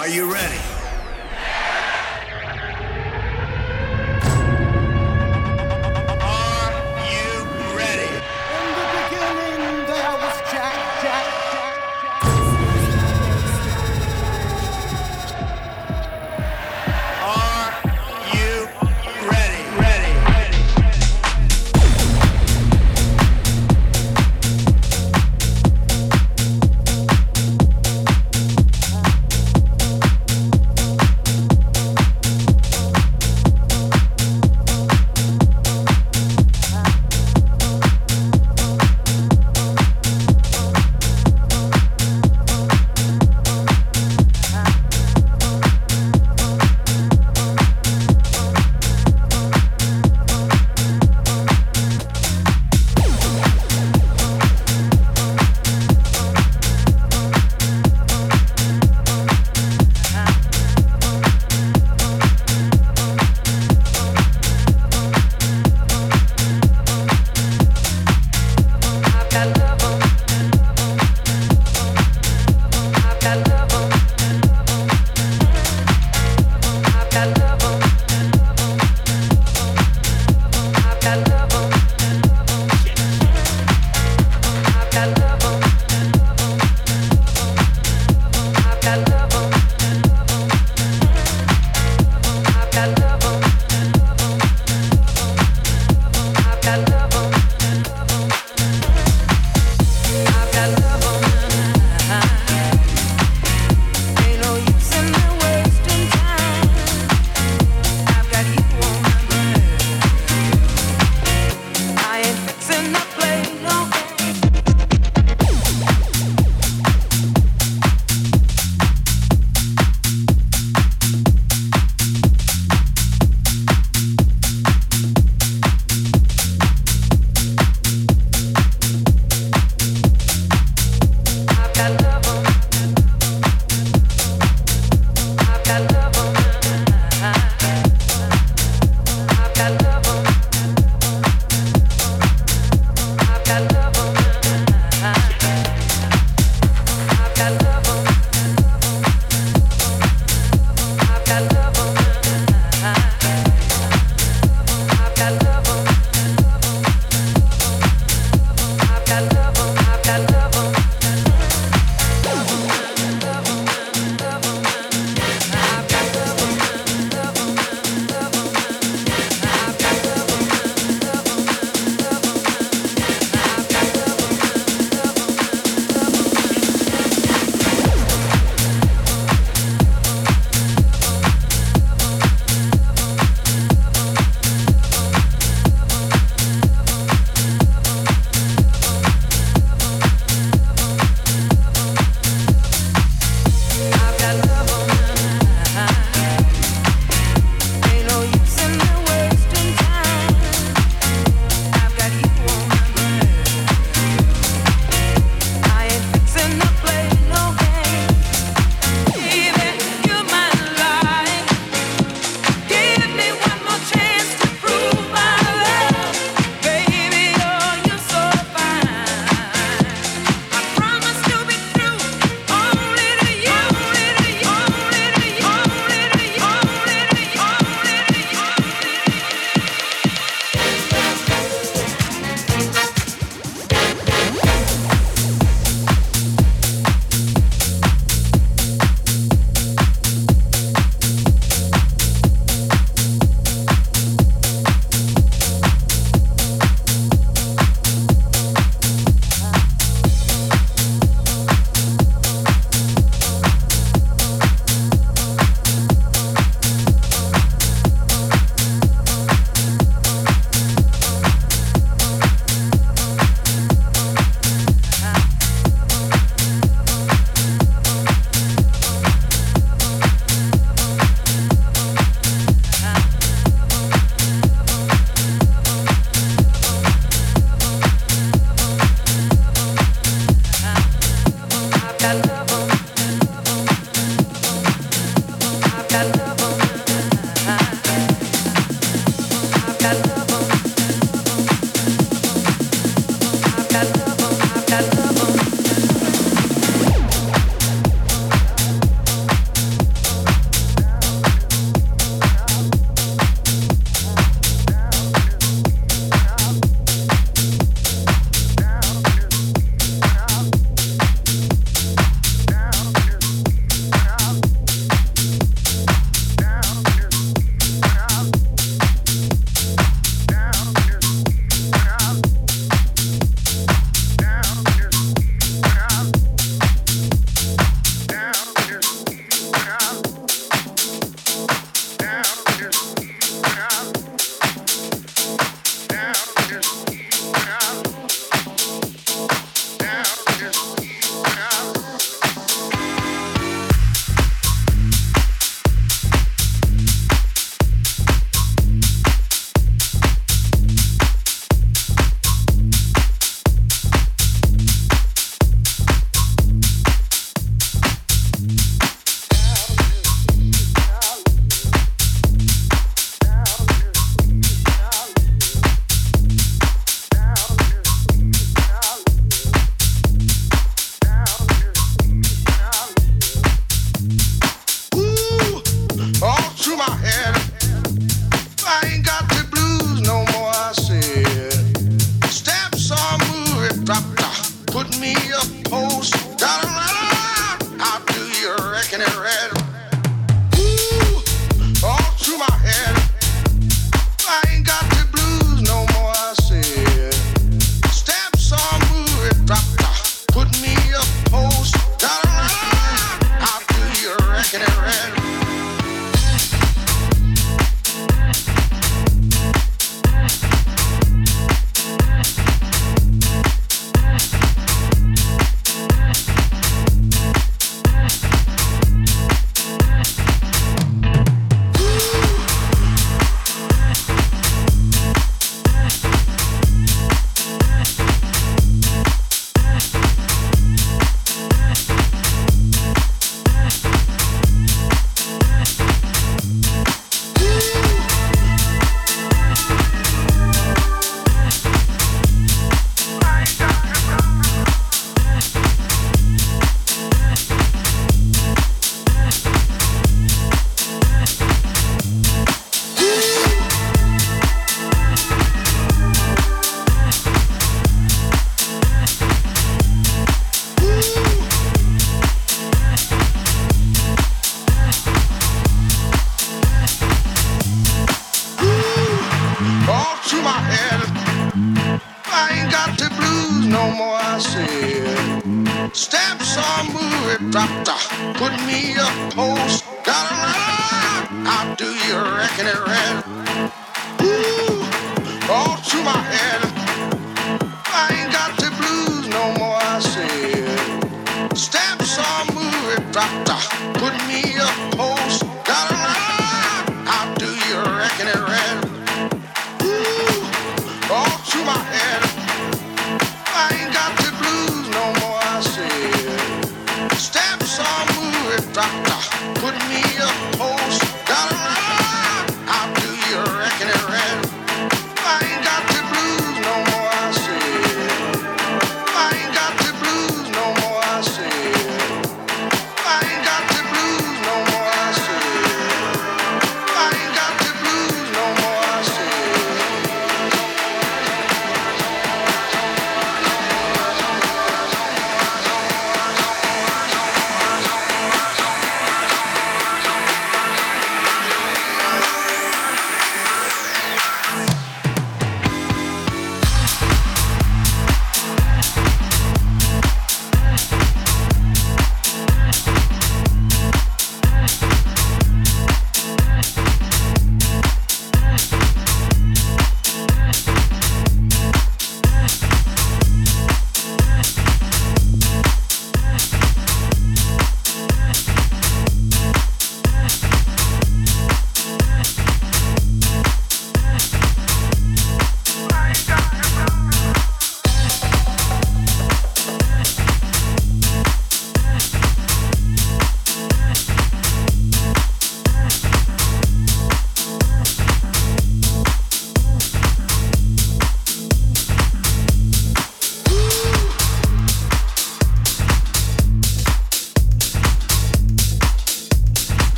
Are you ready?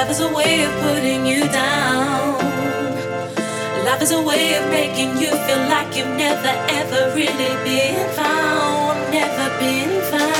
Love is a way of putting you down. Love is a way of making you feel like you've never ever really been found, never been found.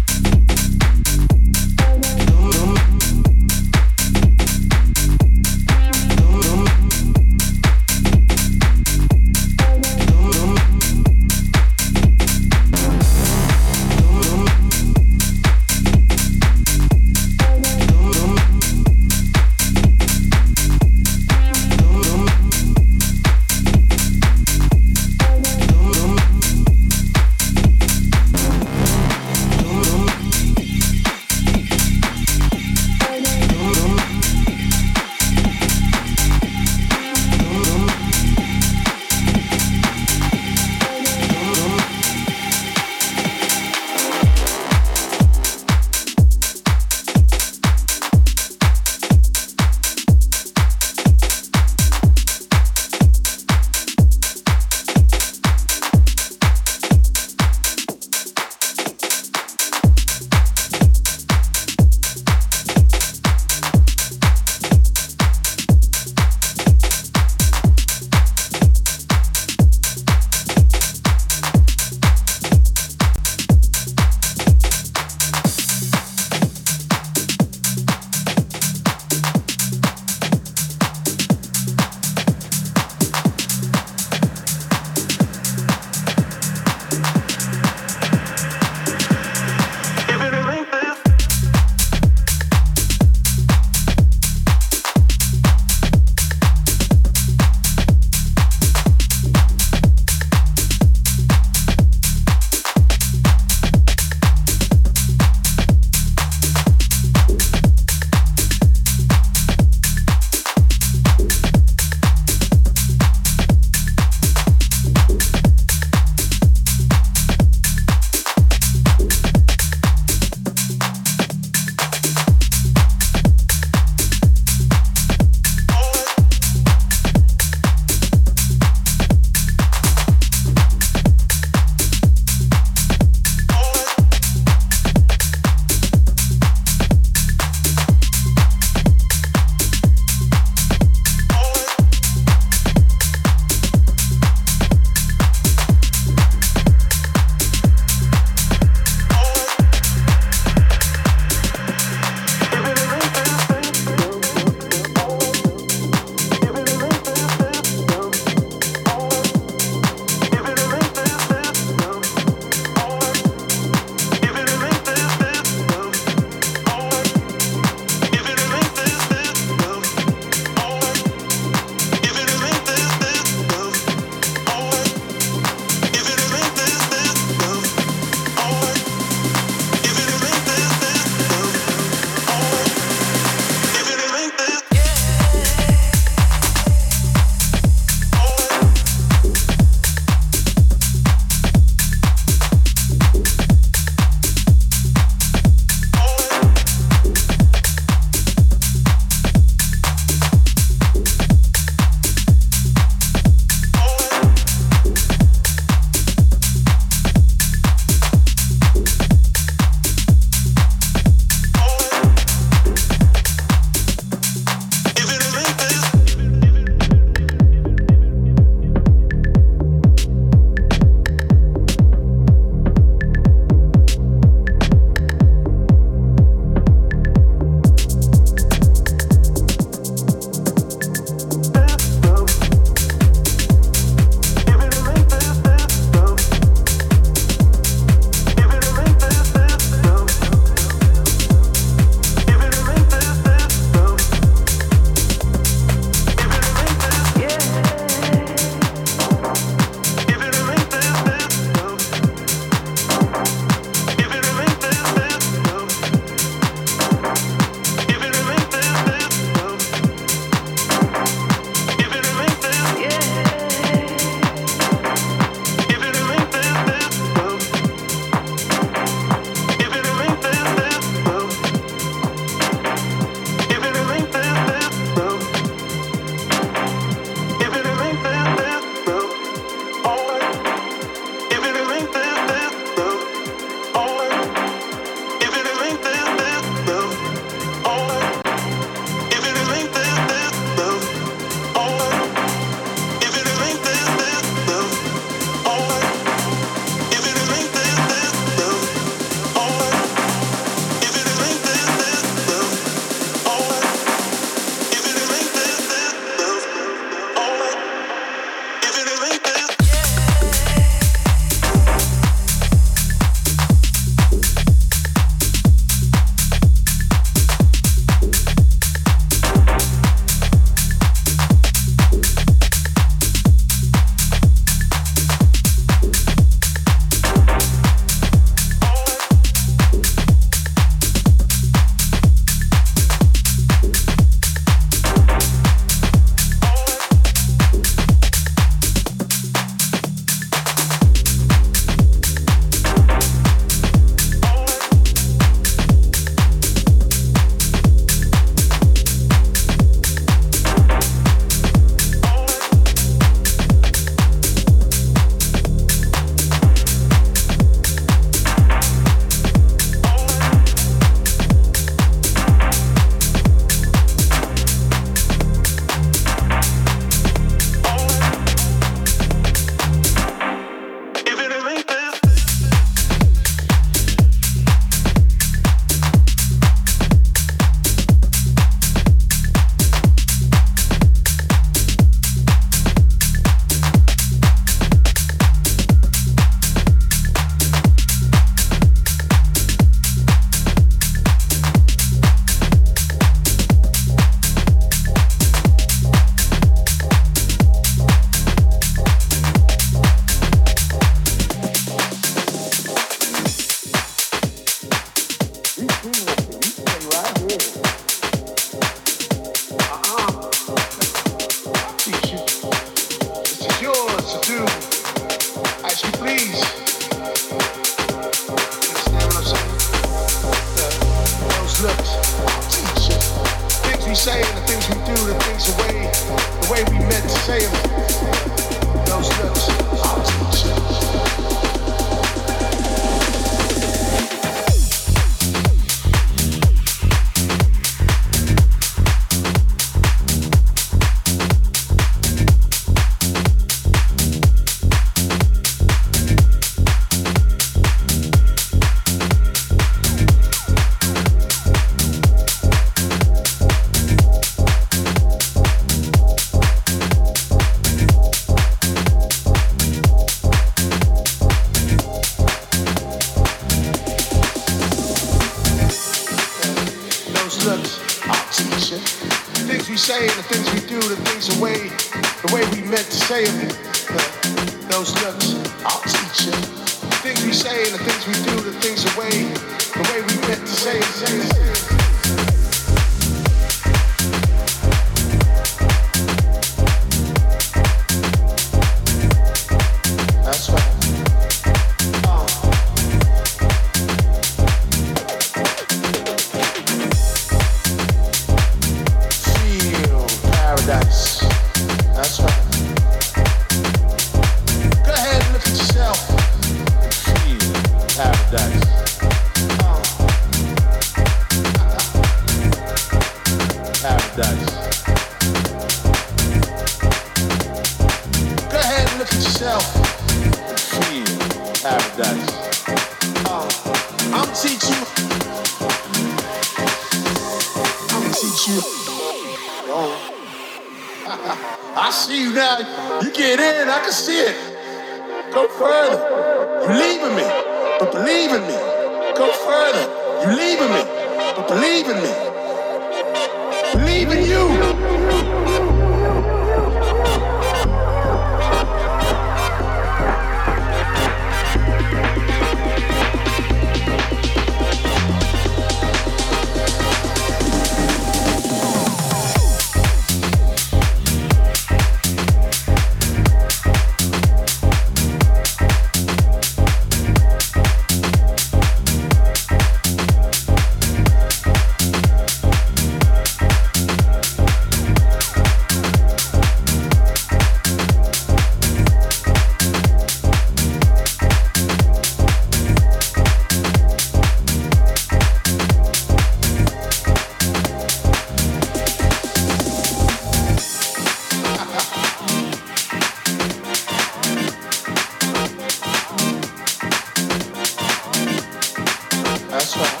Sure.